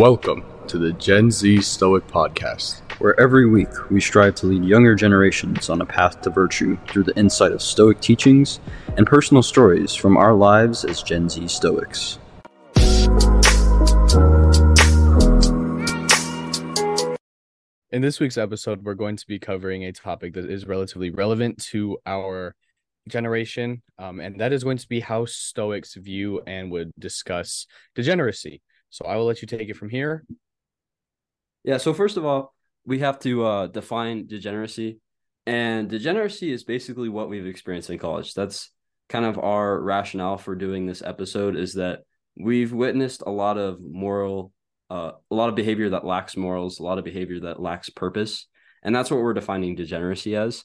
Welcome to the Gen Z Stoic Podcast. where every week we strive to lead younger generations on a path to virtue through the insight of Stoic teachings and personal stories from our lives as Gen Z Stoics. In this week's episode, we're going to be covering a topic that is relatively relevant to our generation, um, and that is going to be how Stoics view and would discuss degeneracy. So I will let you take it from here. Yeah, so first of all, we have to uh, define degeneracy. And degeneracy is basically what we've experienced in college. That's kind of our rationale for doing this episode is that we've witnessed a lot of moral, uh, a lot of behavior that lacks morals, a lot of behavior that lacks purpose. And that's what we're defining degeneracy as.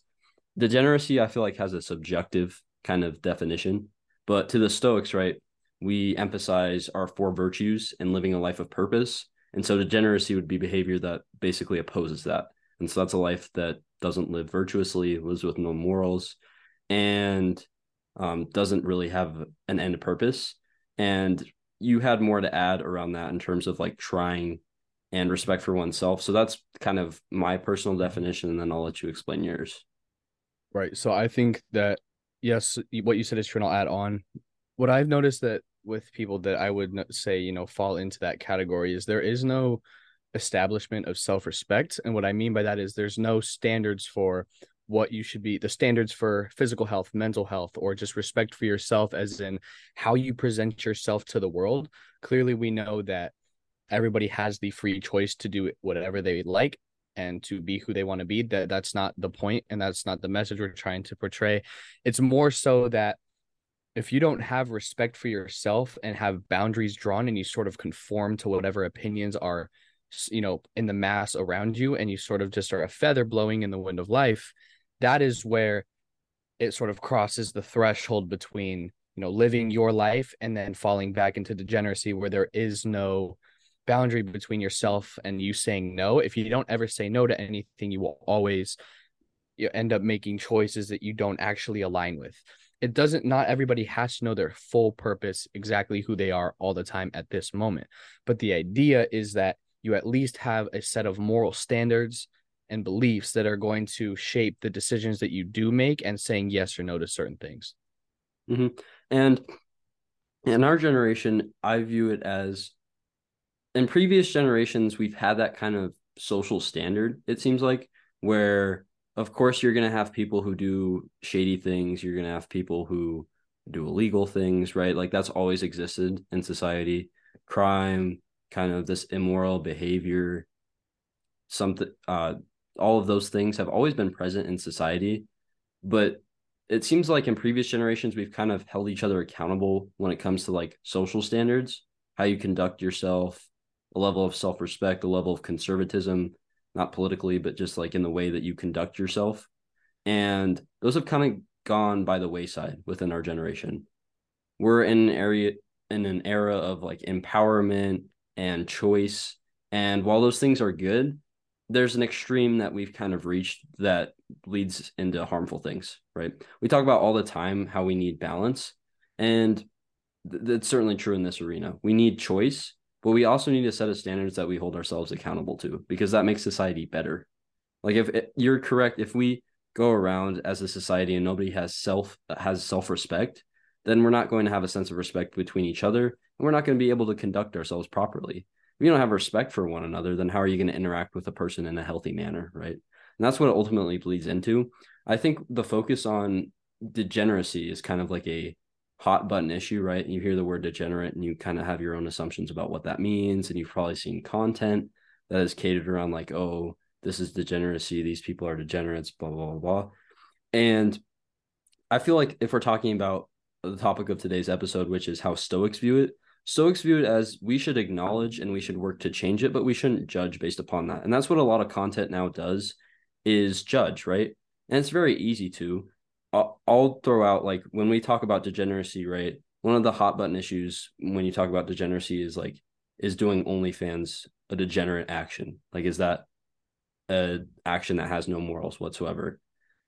Degeneracy, I feel like, has a subjective kind of definition. But to the Stoics, right, we emphasize our four virtues and living a life of purpose. And so degeneracy would be behavior that basically opposes that. And so that's a life that doesn't live virtuously, lives with no morals, and um, doesn't really have an end purpose. And you had more to add around that in terms of like trying and respect for oneself. So that's kind of my personal definition. And then I'll let you explain yours. Right. So I think that yes, what you said is true. And I'll add on. What I've noticed that with people that I would say, you know, fall into that category is there is no establishment of self-respect. And what I mean by that is there's no standards for what you should be the standards for physical health, mental health, or just respect for yourself, as in how you present yourself to the world. Clearly, we know that everybody has the free choice to do whatever they like and to be who they want to be that that's not the point and that's not the message we're trying to portray it's more so that if you don't have respect for yourself and have boundaries drawn and you sort of conform to whatever opinions are you know in the mass around you and you sort of just are a feather blowing in the wind of life that is where it sort of crosses the threshold between you know living your life and then falling back into degeneracy where there is no boundary between yourself and you saying no. If you don't ever say no to anything you will always you end up making choices that you don't actually align with it doesn't not everybody has to know their full purpose exactly who they are all the time at this moment. But the idea is that you at least have a set of moral standards and beliefs that are going to shape the decisions that you do make and saying yes or no to certain things. Hmm And in our generation, I view it as in previous generations, we've had that kind of social standard, it seems like, where of course you're going to have people who do shady things, you're going to have people who do illegal things, right? Like that's always existed in society. Crime, kind of this immoral behavior, something, uh, all of those things have always been present in society. But it seems like in previous generations we've kind of held each other accountable when it comes to like social standards how you conduct yourself a level of self-respect a level of conservatism not politically but just like in the way that you conduct yourself. And those have kind of gone by the wayside within our generation. We're in an area in an era of like empowerment and choice. And while those things are good there's an extreme that we've kind of reached that leads into harmful things, right? We talk about all the time how we need balance, and th- that's certainly true in this arena. We need choice, but we also need a set of standards that we hold ourselves accountable to because that makes society better. Like if it, you're correct, if we go around as a society and nobody has self has self respect, then we're not going to have a sense of respect between each other, and we're not going to be able to conduct ourselves properly if you don't have respect for one another, then how are you going to interact with a person in a healthy manner, right? And that's what it ultimately bleeds into. I think the focus on degeneracy is kind of like a hot button issue, right? You hear the word degenerate and you kind of have your own assumptions about what that means. And you've probably seen content that is catered around like, oh, this is degeneracy. These people are degenerates, blah, blah, blah, blah. And I feel like if we're talking about the topic of today's episode, which is how Stoics view it, Stoics view it as we should acknowledge and we should work to change it, but we shouldn't judge based upon that. And that's what a lot of content now does is judge, right? And it's very easy to. I'll, throw out like when we talk about degeneracy, right? One of the hot button issues when you talk about degeneracy is like, is doing OnlyFans a degenerate action? Like, is that a action that has no morals whatsoever?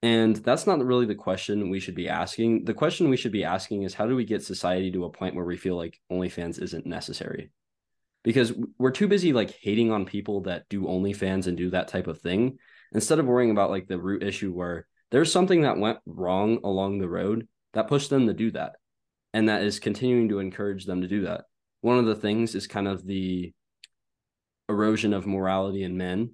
And that's not really the question we should be asking. The question we should be asking is how do we get society to a point where we feel like OnlyFans isn't necessary? because we're too busy like hating on people that do OnlyFans and do that type of thing instead of worrying about like the root issue where there's something that went wrong along the road that pushed them to do that and that is continuing to encourage them to do that. One of the things is kind of the erosion of morality in men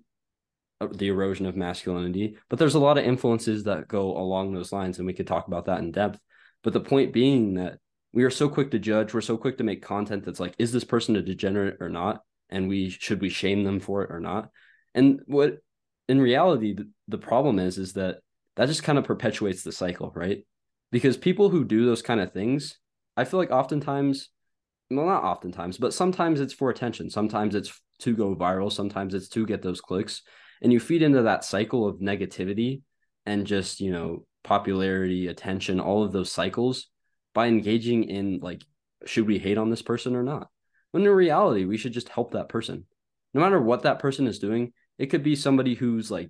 uh, the erosion of masculinity but there's a lot of influences that go along those lines and we could talk about that in depth. But the point being that we are so quick to judge we're so quick to make content that's like is this person a degenerate or not? And we should we shame them for it or not? And what in reality the, the problem is is that that just kind of perpetuates the cycle right? Because people who do those kind of things i feel like oftentimes well not oftentimes but sometimes it's for attention. Sometimes it's to go viral. Sometimes it's to get those clicks. And you feed into that cycle of negativity and just you know popularity attention all of those cycles by engaging in like should we hate on this person or not? When in reality we should just help that person. No matter what that person is doing it could be somebody who's like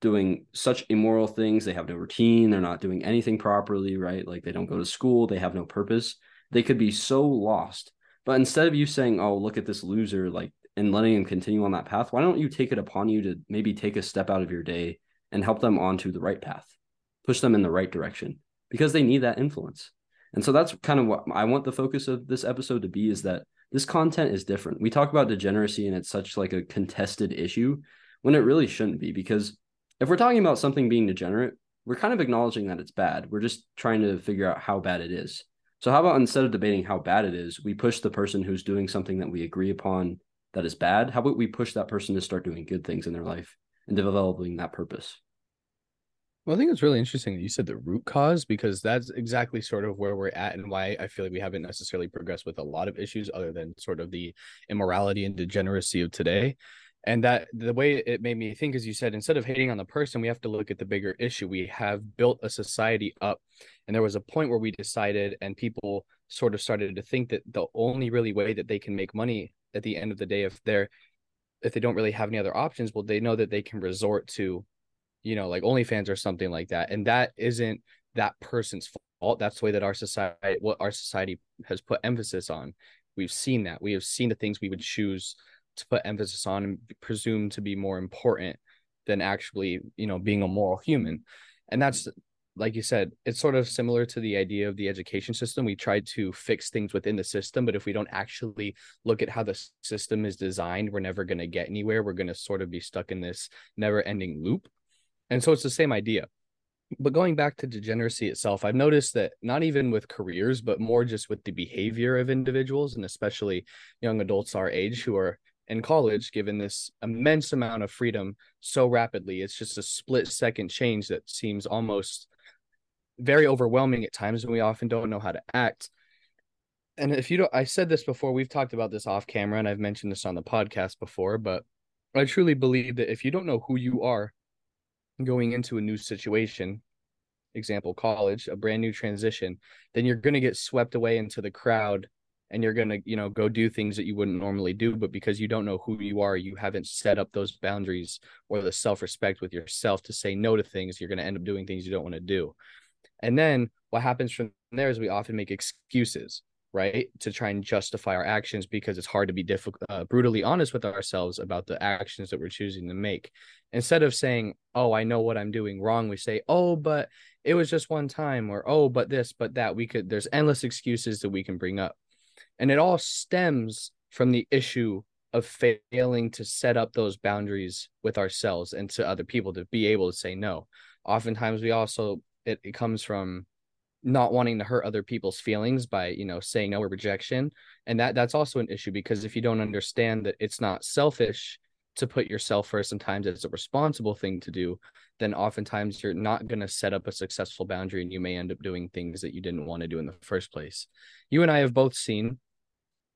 doing such immoral things. They have no routine. They're not doing anything properly right? Like they don't go to school. They have no purpose. They could be so lost. But instead of you saying oh look at this loser like and letting them continue on that path why don't you take it upon you to maybe take a step out of your day and help them onto the right path? Push them in the right direction because they need that influence. And so that's kind of what I want the focus of this episode to be is that this content is different. We talk about degeneracy and it's such like a contested issue when it really shouldn't be because if we're talking about something being degenerate, we're kind of acknowledging that it's bad. We're just trying to figure out how bad it is. So how about instead of debating how bad it is, we push the person who's doing something that we agree upon that is bad. How about we push that person to start doing good things in their life and developing that purpose? Well, I think it's really interesting that you said the root cause because that's exactly sort of where we're at and why I feel like we haven't necessarily progressed with a lot of issues other than sort of the immorality and degeneracy of today. And that the way it made me think, as you said, instead of hating on the person, we have to look at the bigger issue. We have built a society up, and there was a point where we decided, and people sort of started to think that the only really way that they can make money at the end of the day, if they're if they don't really have any other options, well, they know that they can resort to you know, like OnlyFans or something like that. And that isn't that person's fault. That's the way that our society, what our society has put emphasis on. We've seen that. We have seen the things we would choose to put emphasis on and presume to be more important than actually, you know, being a moral human. And that's like you said, it's sort of similar to the idea of the education system. We try to fix things within the system, but if we don't actually look at how the system is designed, we're never going to get anywhere. We're going to sort of be stuck in this never ending loop. And so it's the same idea. But going back to degeneracy itself, I've noticed that not even with careers, but more just with the behavior of individuals and especially young adults our age who are in college given this immense amount of freedom so rapidly. It's just a split second change that seems almost very overwhelming at times and we often don't know how to act. And if you don't I said this before, we've talked about this off camera and I've mentioned this on the podcast before, but I truly believe that if you don't know who you are going into a new situation example college a brand new transition then you're going to get swept away into the crowd and you're going to you know go do things that you wouldn't normally do but because you don't know who you are you haven't set up those boundaries or the self-respect with yourself to say no to things you're going to end up doing things you don't want to do. And then what happens from there is we often make excuses right to try and justify our actions because it's hard to be difficult uh, brutally honest with ourselves about the actions that we're choosing to make. Instead of saying oh i know what i'm doing wrong we say oh but it was just one time or oh but this but that. We could there's endless excuses that we can bring up and it all stems from the issue of failing to set up those boundaries with ourselves and to other people to be able to say no. Oftentimes we also it, it comes from not wanting to hurt other people's feelings by you know saying no or rejection. And that that's also an issue because if you don't understand that it's not selfish to put yourself first sometimes it's a responsible thing to do then oftentimes you're not going to set up a successful boundary and you may end up doing things that you didn't want to do in the first place. You and i have both seen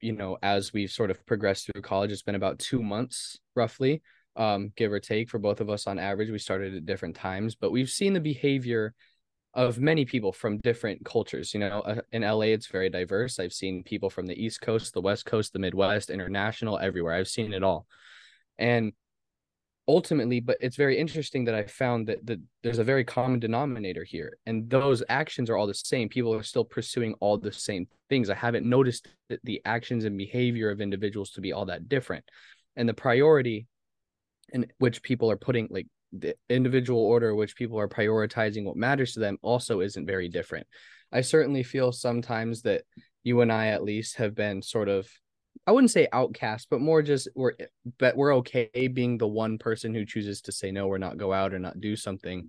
you know as we've sort of progressed through college it's been about two months roughly um give or take for both of us on average we started at different times but we've seen the behavior of many people from different cultures. You know, uh, in LA, it's very diverse. I've seen people from the East Coast, the West Coast, the Midwest, international, everywhere. I've seen it all. And ultimately but it's very interesting that i found that, that there's a very common denominator here and those actions are all the same. People are still pursuing all the same things. I haven't noticed that the actions and behavior of individuals to be all that different and the priority in which people are putting like the individual order which people are prioritizing what matters to them also isn't very different. I certainly feel sometimes that you and i at least have been sort of I wouldn't say outcast, but more just we're but we're okay being the one person who chooses to say no or not go out or not do something.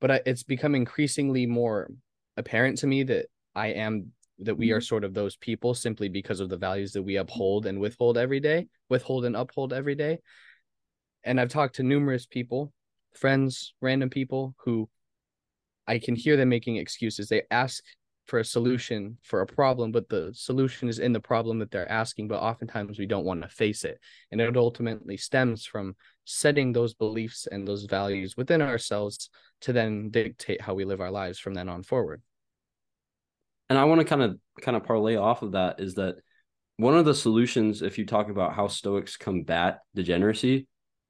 But I, it's become increasingly more apparent to me that I am that we are mm-hmm. sort of those people simply because of the values that we uphold and withhold every day, withhold and uphold every day. And I've talked to numerous people, friends, random people who I can hear them making excuses. They ask for a solution for a problem, but the solution is in the problem that they're asking. But oftentimes we don't want to face it. And it ultimately stems from setting those beliefs and those values within ourselves to then dictate how we live our lives from then on forward. And I want to kind of kind of parlay off of that is that one of the solutions, if you talk about how Stoics combat degeneracy,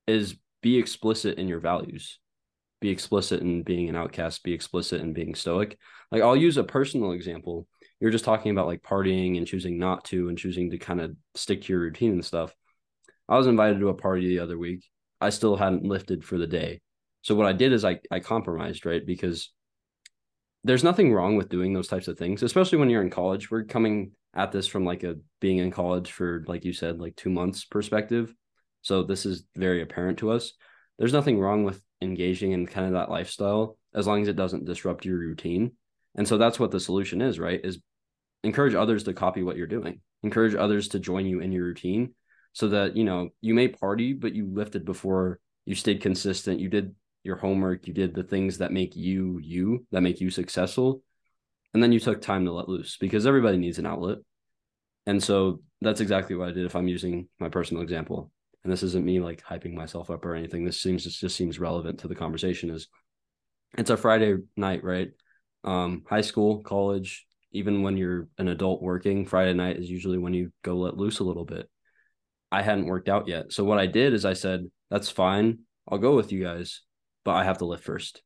is be explicit in your values be explicit in being an outcast, be explicit in being stoic. Like I'll use a personal example. You're just talking about like partying and choosing not to and choosing to kind of stick to your routine and stuff. I was invited to a party the other week. I still hadn't lifted for the day. So what I did is I I compromised, right? Because there's nothing wrong with doing those types of things, especially when you're in college. We're coming at this from like a being in college for like you said like 2 months perspective. So this is very apparent to us. There's nothing wrong with engaging in kind of that lifestyle as long as it doesn't disrupt your routine. And so that's what the solution is, right? Is encourage others to copy what you're doing. Encourage others to join you in your routine so that, you know, you may party, but you lifted before, you stayed consistent, you did your homework, you did the things that make you you, that make you successful. And then you took time to let loose because everybody needs an outlet. And so that's exactly what I did if I'm using my personal example and this isn't me like hyping myself up or anything. This seems this just seems relevant to the conversation. Is it's a Friday night, right? Um, high school, college, even when you're an adult working, Friday night is usually when you go let loose a little bit. I hadn't worked out yet, so what I did is I said, "That's fine. I'll go with you guys, but I have to lift first.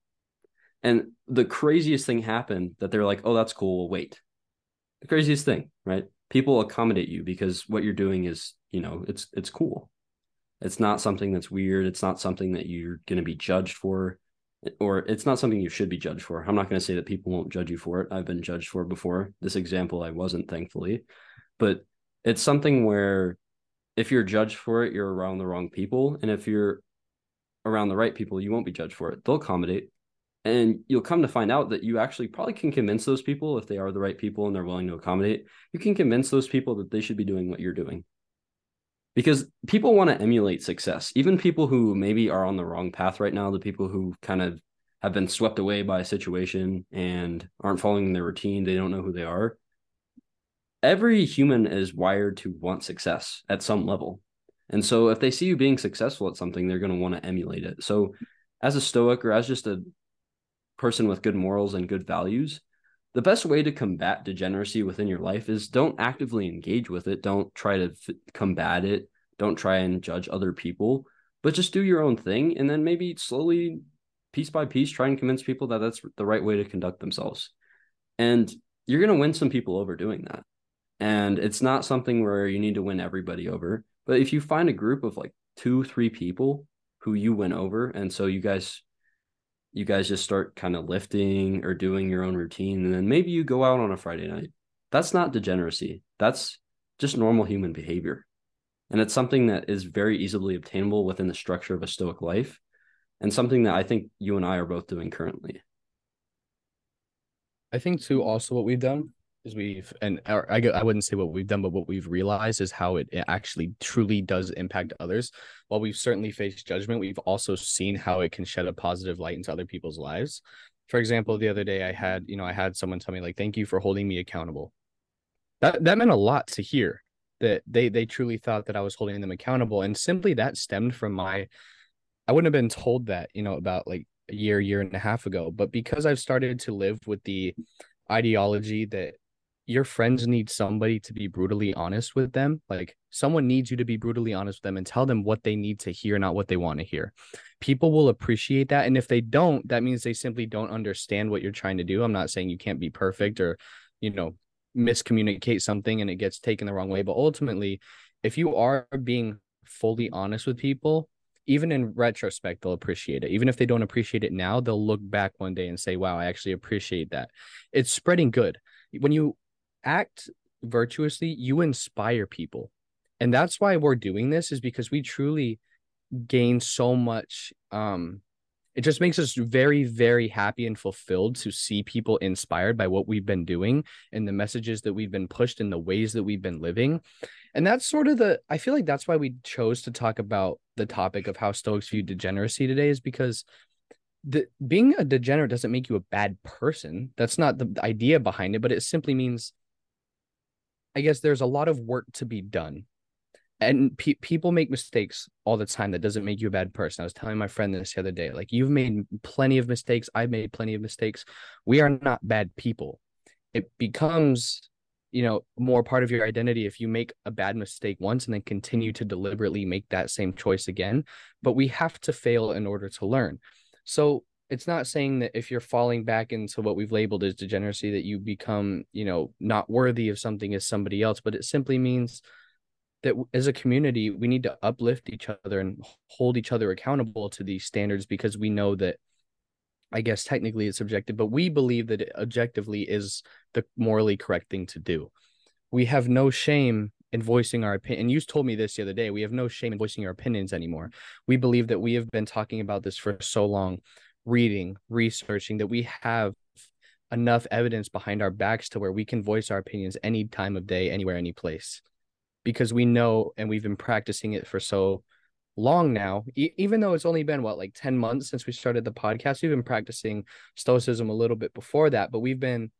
And the craziest thing happened that they're like, "Oh, that's cool. We'll wait." The craziest thing, right? People accommodate you because what you're doing is, you know, it's it's cool it's not something that's weird. It's not something that you're going to be judged for, or it's not something you should be judged for. I'm not going to say that people won't judge you for it. I've been judged for before. This example, I wasn't, thankfully. But it's something where if you're judged for it, you're around the wrong people. And if you're around the right people, you won't be judged for it. They'll accommodate. And you'll come to find out that you actually probably can convince those people, if they are the right people and they're willing to accommodate, you can convince those people that they should be doing what you're doing because people want to emulate success. Even people who maybe are on the wrong path right now, the people who kind of have been swept away by a situation and aren't following their routine, they don't know who they are. Every human is wired to want success at some level. And so if they see you being successful at something, they're going to want to emulate it. So as a stoic or as just a person with good morals and good values, the best way to combat degeneracy within your life is don't actively engage with it. Don't try to f- combat it. Don't try and judge other people, but just do your own thing. And then maybe slowly, piece by piece, try and convince people that that's the right way to conduct themselves. And you're going to win some people over doing that. And it's not something where you need to win everybody over. But if you find a group of like two, three people who you win over, and so you guys you guys just start kind of lifting or doing your own routine and then maybe you go out on a Friday night. That's not degeneracy. That's just normal human behavior. And it's something that is very easily obtainable within the structure of a stoic life and something that I think you and I are both doing currently. I think too also what we've done is we've and I go, I wouldn't say what we've done, but what we've realized is how it, it actually truly does impact others. While we've certainly faced judgment, we've also seen how it can shed a positive light into other people's lives. For example, the other day I had you know I had someone tell me like, "Thank you for holding me accountable." That that meant a lot to hear. That they they truly thought that I was holding them accountable, and simply that stemmed from my. I wouldn't have been told that you know about like a year year and a half ago, but because I've started to live with the ideology that your friends need somebody to be brutally honest with them. Like someone needs you to be brutally honest with them and tell them what they need to hear, not what they want to hear. People will appreciate that. And if they don't, that means they simply don't understand what you're trying to do. I'm not saying you can't be perfect or, you know, miscommunicate something and it gets taken the wrong way. But ultimately, if you are being fully honest with people, even in retrospect, they'll appreciate it. Even if they don't appreciate it now, they'll look back one day and say, wow, I actually appreciate that. It's spreading good. When you act virtuously, you inspire people. And that's why we're doing this, is because we truly gain so much um it just makes us very very happy and fulfilled to see people inspired by what we've been doing and the messages that we've been pushed and the ways that we've been living and that's sort of the i feel like that's why we chose to talk about the topic of how stoics view degeneracy today is because the being a degenerate doesn't make you a bad person that's not the idea behind it but it simply means i guess there's a lot of work to be done. And pe- people make mistakes all the time that doesn't make you a bad person. I was telling my friend this the other day like you've made plenty of mistakes. I've made plenty of mistakes. We are not bad people. It becomes you know more part of your identity if you make a bad mistake once and then continue to deliberately make that same choice again. But we have to fail in order to learn. So it's not saying that if you're falling back into what we've labeled as degeneracy that you become you know not worthy of something as somebody else but it simply means that as a community we need to uplift each other and hold each other accountable to these standards because we know that i guess technically it's subjective but we believe that it objectively is the morally correct thing to do. We have no shame in voicing our opinion and you told me this the other day we have no shame in voicing our opinions anymore. We believe that we have been talking about this for so long reading researching that we have enough evidence behind our backs to where we can voice our opinions any time of day anywhere any place. Because we know and we've been practicing it for so long now e- even though it's only been what like 10 months since we started the podcast we've been practicing stoicism a little bit before that but we've been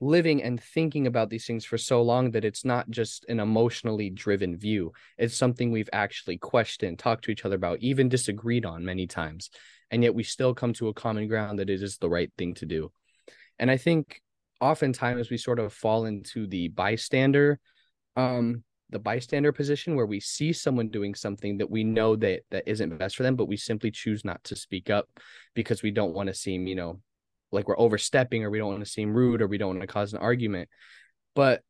living and thinking about these things for so long that it's not just an emotionally driven view. It's something we've actually questioned talked to each other about even disagreed on many times and yet we still come to a common ground that it is the right thing to do. And i think oftentimes we sort of fall into the bystander um the bystander position where we see someone doing something that we know that that isn't best for them but we simply choose not to speak up because we don't want to seem you know like we're overstepping or we don't want to seem rude or we don't want to cause an argument. But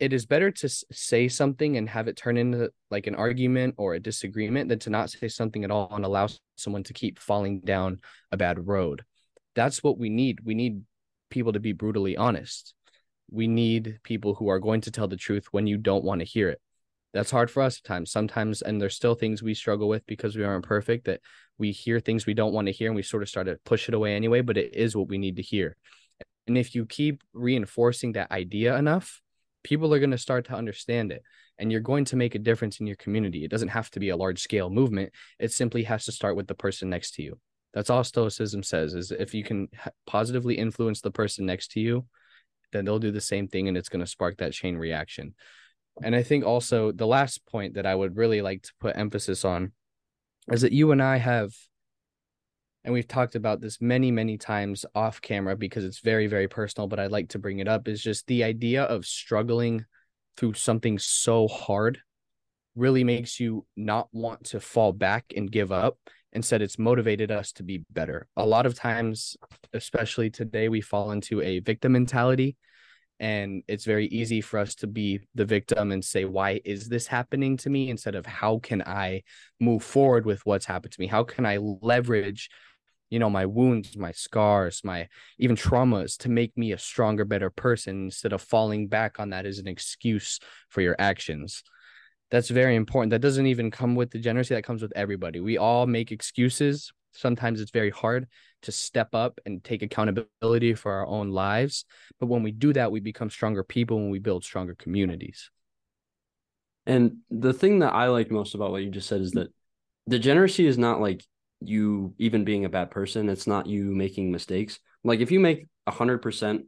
it is better to say something and have it turn into like an argument or a disagreement than to not say something at all and allow someone to keep falling down a bad road that's what we need we need people to be brutally honest we need people who are going to tell the truth when you don't want to hear it. That's hard for us at times. Sometimes, and there's still things we struggle with because we aren't perfect, that we hear things we don't want to hear and we sort of start to push it away anyway, but it is what we need to hear. And if you keep reinforcing that idea enough, people are going to start to understand it and you're going to make a difference in your community. It doesn't have to be a large scale movement, it simply has to start with the person next to you. That's all Stoicism says is if you can positively influence the person next to you, then they'll do the same thing and it's going to spark that chain reaction. And I think also the last point that I would really like to put emphasis on is that you and I have, and we've talked about this many, many times off camera because it's very, very personal, but I'd like to bring it up is just the idea of struggling through something so hard really makes you not want to fall back and give up Instead, it's motivated us to be better. A lot of times, especially today, we fall into a victim mentality. And it's very easy for us to be the victim and say, why is this happening to me? Instead of how can I move forward with what's happened to me? How can I leverage you know my wounds my scars my even traumas to make me a stronger better person instead of falling back on that as an excuse for your actions that's very important. That doesn't even come with degeneracy, that comes with everybody. We all make excuses. Sometimes it's very hard to step up and take accountability for our own lives. But when we do that, we become stronger people and we build stronger communities. And the thing that I like most about what you just said is that degeneracy is not like you even being a bad person. It's not you making mistakes. Like if you make a hundred percent,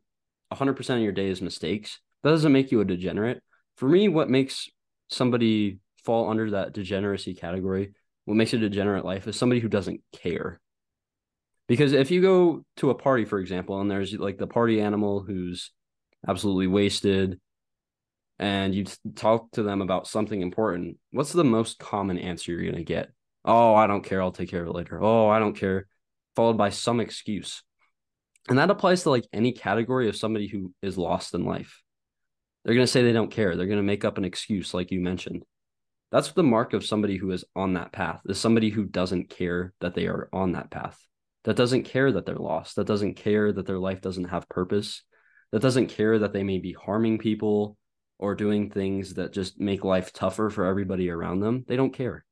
a hundred percent of your day is mistakes, that doesn't make you a degenerate. For me, what makes somebody fall under that degeneracy category, what makes a degenerate life is somebody who doesn't care. Because if you go to a party, for example, and there's like the party animal who's absolutely wasted, and you talk to them about something important, what's the most common answer you're going to get? Oh, I don't care. I'll take care of it later. Oh, I don't care. Followed by some excuse. And that applies to like any category of somebody who is lost in life. They're going to say they don't care. They're going to make up an excuse, like you mentioned. That's the mark of somebody who is on that path, is somebody who doesn't care that they are on that path, that doesn't care that they're lost, that doesn't care that their life doesn't have purpose, that doesn't care that they may be harming people or doing things that just make life tougher for everybody around them. They don't care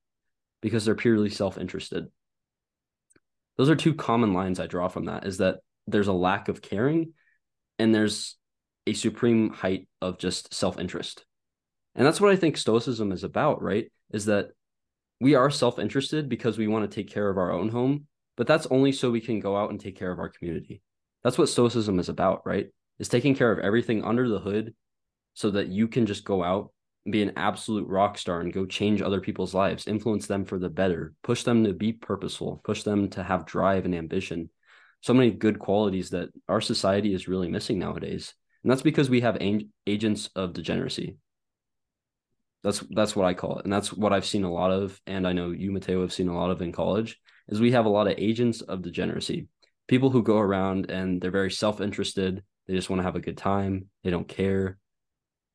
because they're purely self interested. Those are two common lines I draw from that is that there's a lack of caring and there's a supreme height of just self interest. And that's what I think Stoicism is about, right? Is that we are self interested because we want to take care of our own home, but that's only so we can go out and take care of our community. That's what Stoicism is about, right? Is taking care of everything under the hood so that you can just go out be an absolute rock star and go change other people's lives, influence them for the better, push them to be purposeful, push them to have drive and ambition. So many good qualities that our society is really missing nowadays. And that's because we have agents of degeneracy. That's that's what I call it. And that's what I've seen a lot of and I know you Mateo have seen a lot of in college is we have a lot of agents of degeneracy. People who go around and they're very self-interested, they just want to have a good time, they don't care.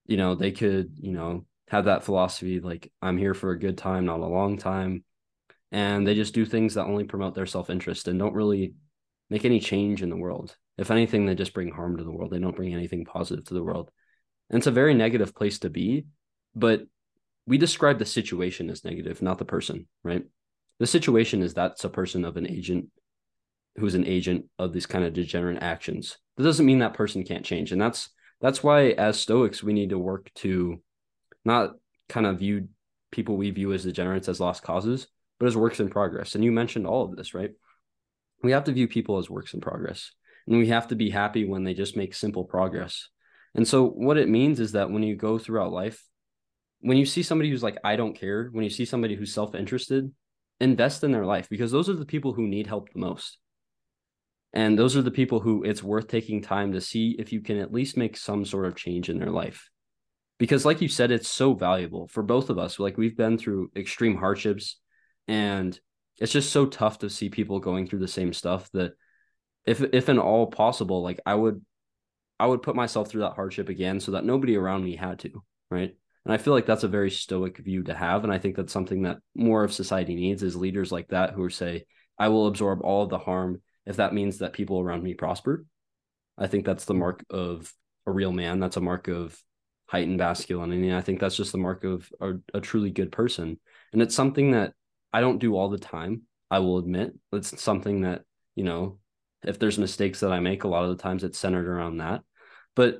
You know, they could, you know, have that philosophy like I'm here for a good time, not a long time. And they just do things that only promote their self-interest and don't really make any change in the world. If anything, they just bring harm to the world. They don't bring anything positive to the world. And it's a very negative place to be, but we describe the situation as negative, not the person, right? The situation is that's a person of an agent who's an agent of these kind of degenerate actions. That doesn't mean that person can't change. And that's that's why as Stoics we need to work to not kind of view people we view as degenerates as lost causes, but as works in progress. And you mentioned all of this, right? We have to view people as works in progress. And we have to be happy when they just make simple progress. And so, what it means is that when you go throughout life, when you see somebody who's like, I don't care, when you see somebody who's self interested, invest in their life because those are the people who need help the most. And those are the people who it's worth taking time to see if you can at least make some sort of change in their life. Because, like you said, it's so valuable for both of us. Like, we've been through extreme hardships, and it's just so tough to see people going through the same stuff that if if in all possible like i would i would put myself through that hardship again so that nobody around me had to right and i feel like that's a very stoic view to have and i think that's something that more of society needs is leaders like that who say i will absorb all of the harm if that means that people around me prosper i think that's the mm. mark of a real man that's a mark of heightened masculinity and i think that's just the mark of a, a truly good person and it's something that i don't do all the time i will admit it's something that you know if there's mistakes that I make, a lot of the times it's centered around that. But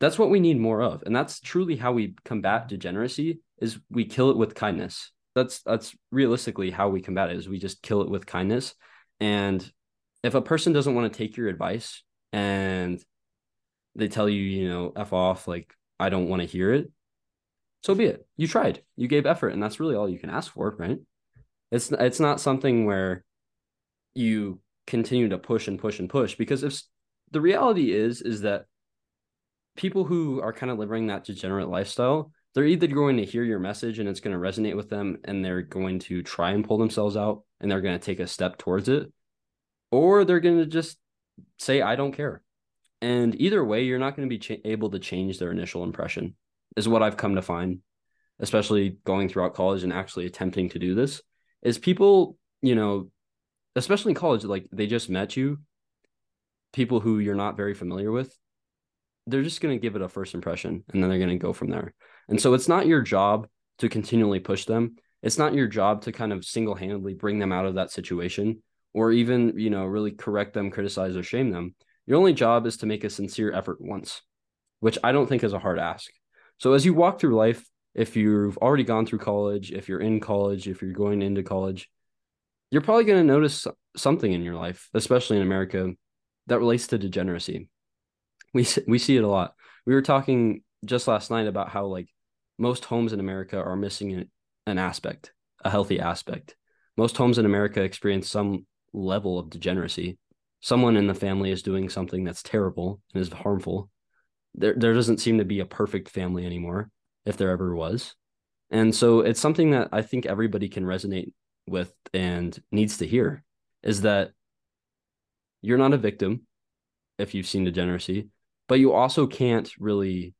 that's what we need more of. And that's truly how we combat degeneracy is we kill it with kindness. That's that's realistically how we combat it is we just kill it with kindness. And if a person doesn't want to take your advice and they tell you, you know, F off, like I don't want to hear it, so be it. You tried. You gave effort, and that's really all you can ask for, right? It's it's not something where you continue to push and push and push because if the reality is is that people who are kind of living that degenerate lifestyle they're either going to hear your message and it's going to resonate with them and they're going to try and pull themselves out and they're going to take a step towards it or they're going to just say i don't care and either way you're not going to be ch- able to change their initial impression is what i've come to find especially going throughout college and actually attempting to do this is people you know especially in college, like they just met you, people who you're not very familiar with, they're just going to give it a first impression and then they're going to go from there. And so it's not your job to continually push them. It's not your job to kind of single handedly bring them out of that situation or even, you know, really correct them, criticize, or shame them. Your only job is to make a sincere effort once, which I don't think is a hard ask. So as you walk through life, if you've already gone through college, if you're in college, if you're going into college, you're probably going to notice something in your life, especially in America, that relates to degeneracy. We we see it a lot. We were talking just last night about how like most homes in America are missing an, aspect, a healthy aspect. Most homes in America experience some level of degeneracy. Someone in the family is doing something that's terrible and is harmful. there there doesn't seem to be a perfect family anymore, if there ever was. And so it's something that I think everybody can resonate with and needs to hear is that you're not a victim if you've seen degeneracy, but you also can't really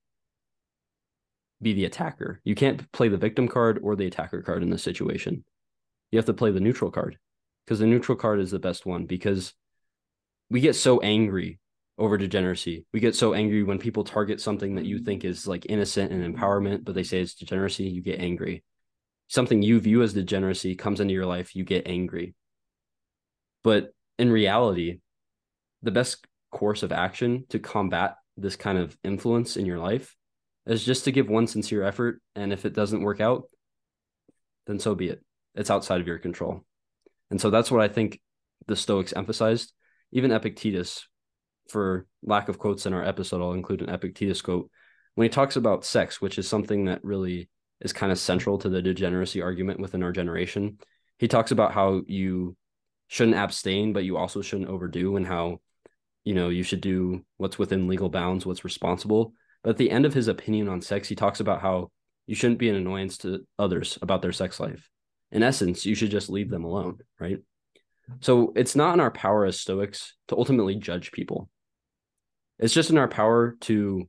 be the attacker. You can't play the victim card or the attacker card in this situation. You have to play the neutral card because the neutral card is the best one because we get so angry over degeneracy. We get so angry when people target something that you mm-hmm. think is like innocent and empowerment, but they say it's degeneracy, you get angry. Something you view as degeneracy comes into your life, you get angry. But in reality, the best course of action to combat this kind of influence in your life is just to give one sincere effort. And if it doesn't work out, then so be it. It's outside of your control. And so that's what I think the Stoics emphasized. Even Epictetus, for lack of quotes in our episode, I'll include an Epictetus quote. When he talks about sex, which is something that really is kind of central to the degeneracy argument within our generation, he talks about how you shouldn't abstain, but you also shouldn't overdo, and how you know you should do what's within legal bounds, what's responsible. But at the end of his opinion on sex, he talks about how you shouldn't be an annoyance to others about their sex life. In essence, you should just leave them alone, right? So it's not in our power as Stoics to ultimately judge people. It's just in our power to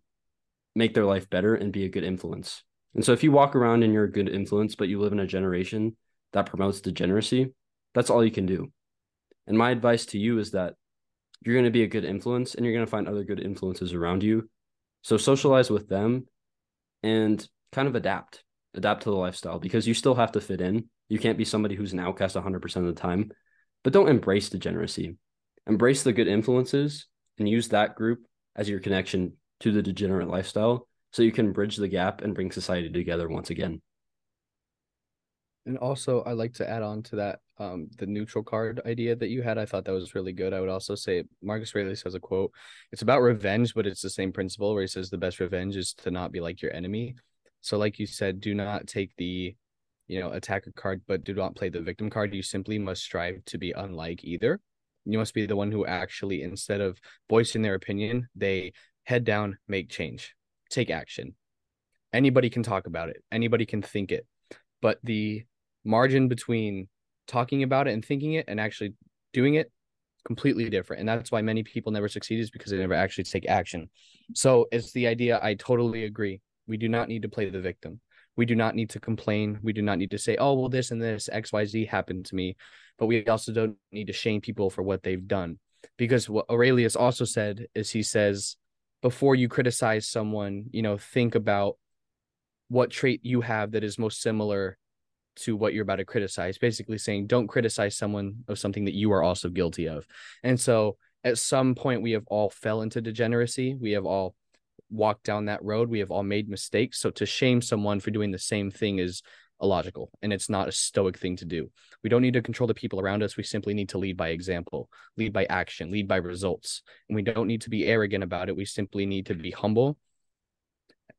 make their life better and be a good influence. And so if you walk around and you're a good influence, but you live in a generation that promotes degeneracy, that's all you can do. And my advice to you is that you're going to be a good influence and you're going to find other good influences around you. So socialize with them and kind of adapt, adapt to the lifestyle because you still have to fit in. You can't be somebody who's an outcast 100% of the time, but don't embrace degeneracy. Embrace the good influences and use that group as your connection to the degenerate lifestyle so you can bridge the gap and bring society together once again. And also, I like to add on to that um, the neutral card idea that you had. I thought that was really good. I would also say Marcus Aurelius has a quote. It's about revenge, but it's the same principle where he says the best revenge is to not be like your enemy. So, like you said, do not take the you know attacker card, but do not play the victim card. You simply must strive to be unlike either. You must be the one who actually, instead of voicing their opinion, they head down, make change, take action. Anybody can talk about it, anybody can think it, but the margin between talking about it and thinking it and actually doing it completely different and that's why many people never succeed is because they never actually take action so it's the idea i totally agree we do not need to play the victim we do not need to complain we do not need to say oh well this and this xyz happened to me but we also don't need to shame people for what they've done because what Aurelius also said is he says before you criticize someone, you know, think about what trait you have that is most similar to what you're about to criticize. Basically saying don't criticize someone of something that you are also guilty of. And so at some point we have all fell into degeneracy. We have all walked down that road. We have all made mistakes. So to shame someone for doing the same thing is illogical and it's not a stoic thing to do. We don't need to control the people around us. We simply need to lead by example, lead by action, lead by results. And we don't need to be arrogant about it. We simply need to be humble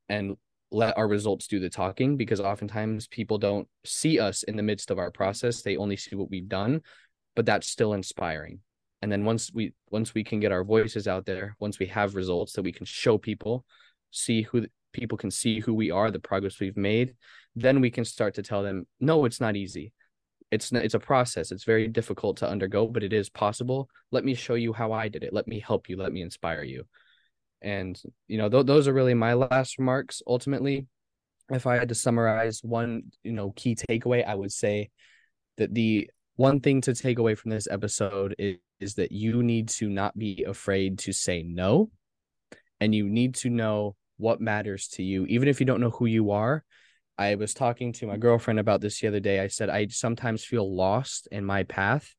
and let our results do the talking because oftentimes people don't see us in the midst of our process. They only see what we've done, but that's still inspiring. And then once we once we can get our voices out there, once we have results that we can show people, see who people can see who we are, the progress we've made, then we can start to tell them, no, it's not easy. It's it's a process. It's very difficult to undergo, but it is possible. Let me show you how I did it. Let me help you. Let me inspire you. And you know, th- those are really my last remarks. Ultimately, if I had to summarize one, you know, key takeaway, I would say that the one thing to take away from this episode is, is that you need to not be afraid to say no and you need to know what matters to you even if you don't know who you are I was talking to my girlfriend about this the other day. I said I sometimes feel lost in my path,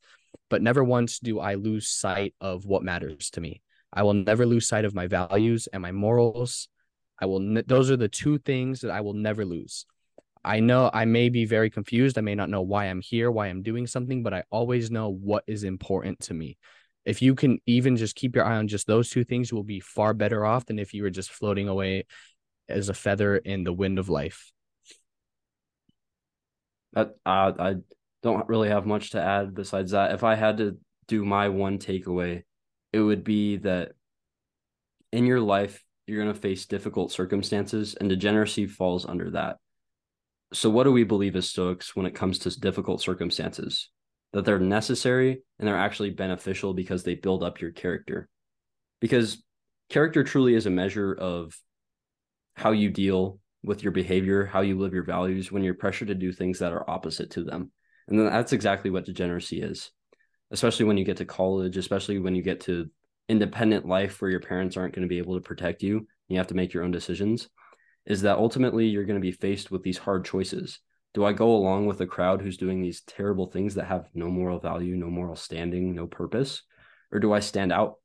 but never once do I lose sight of what matters to me. I will never lose sight of my values and my morals. I will ne- those are the two things that I will never lose. I know I may be very confused. I may not know why I'm here, why I'm doing something, but I always know what is important to me. If you can even just keep your eye on just those two things, you will be far better off than if you were just floating away as a feather in the wind of life. That uh, I don't really have much to add besides that. If I had to do my one takeaway, it would be that in your life, you're going to face difficult circumstances, and degeneracy falls under that. So, what do we believe as Stoics when it comes to difficult circumstances? That they're necessary and they're actually beneficial because they build up your character. Because character truly is a measure of how you deal with your behavior, how you live your values when you're pressured to do things that are opposite to them. And then that's exactly what degeneracy is, especially when you get to college, especially when you get to independent life where your parents aren't going to be able to protect you. You have to make your own decisions. Is that ultimately you're going to be faced with these hard choices? Do I go along with a crowd who's doing these terrible things that have no moral value, no moral standing, no purpose? Or do I stand out?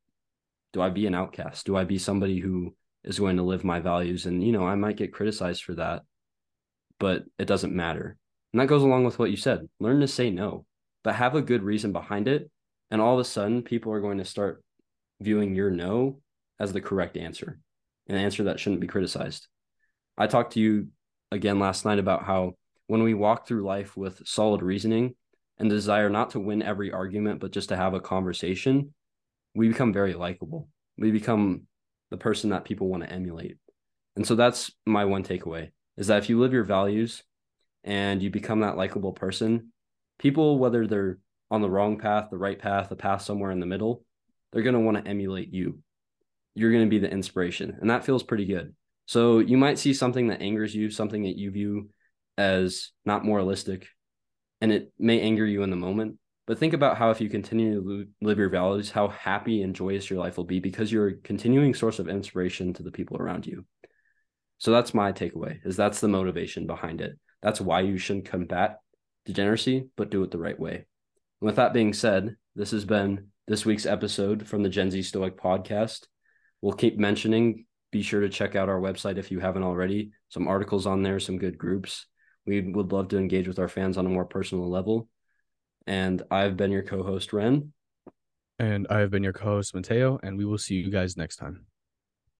Do I be an outcast? Do I be somebody who is going to live my values. And, you know, I might get criticized for that, but it doesn't matter. And that goes along with what you said learn to say no, but have a good reason behind it. And all of a sudden, people are going to start viewing your no as the correct answer, an answer that shouldn't be criticized. I talked to you again last night about how when we walk through life with solid reasoning and desire not to win every argument, but just to have a conversation, we become very likable. We become the person that people want to emulate. And so that's my one takeaway is that if you live your values and you become that likable person, people, whether they're on the wrong path, the right path, the path somewhere in the middle, they're going to want to emulate you. You're going to be the inspiration. And that feels pretty good. So you might see something that angers you, something that you view as not moralistic, and it may anger you in the moment. But think about how if you continue to live your values, how happy and joyous your life will be because you're a continuing source of inspiration to the people around you. So that's my takeaway is that's the motivation behind it. That's why you shouldn't combat degeneracy, but do it the right way. And with that being said, this has been this week's episode from the Gen Z Stoic podcast. We'll keep mentioning, be sure to check out our website if you haven't already. Some articles on there, some good groups. We would love to engage with our fans on a more personal level. And I've been your co host, Ren. And I have been your co host, Mateo, and we will see you guys next time.